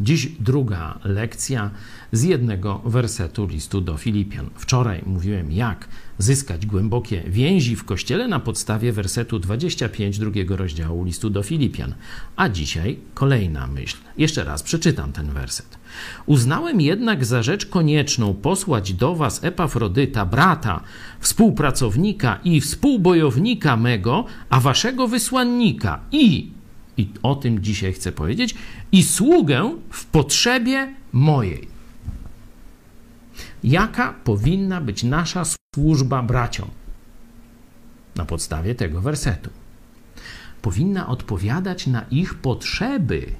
Dziś druga lekcja z jednego wersetu listu do Filipian. Wczoraj mówiłem, jak zyskać głębokie więzi w kościele na podstawie wersetu 25 drugiego rozdziału listu do Filipian. A dzisiaj kolejna myśl. Jeszcze raz przeczytam ten werset. Uznałem jednak za rzecz konieczną posłać do was Epafrodyta, brata, współpracownika i współbojownika mego, a waszego wysłannika i i o tym dzisiaj chcę powiedzieć, i sługę w potrzebie mojej. Jaka powinna być nasza służba braciom? Na podstawie tego wersetu. Powinna odpowiadać na ich potrzeby.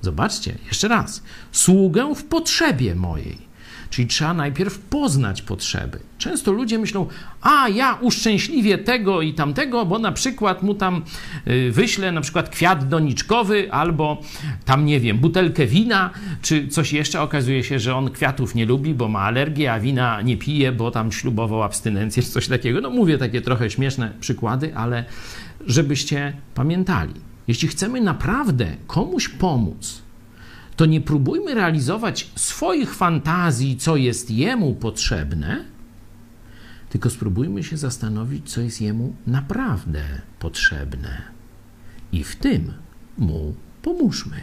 Zobaczcie, jeszcze raz. Sługę w potrzebie mojej. Czyli trzeba najpierw poznać potrzeby. Często ludzie myślą, a ja uszczęśliwię tego i tamtego, bo na przykład mu tam y, wyślę na przykład kwiat doniczkowy albo tam, nie wiem, butelkę wina, czy coś jeszcze. Okazuje się, że on kwiatów nie lubi, bo ma alergię, a wina nie pije, bo tam ślubował abstynencję, czy coś takiego. No mówię takie trochę śmieszne przykłady, ale żebyście pamiętali. Jeśli chcemy naprawdę komuś pomóc, to nie próbujmy realizować swoich fantazji, co jest jemu potrzebne, tylko spróbujmy się zastanowić, co jest jemu naprawdę potrzebne. I w tym mu pomóżmy.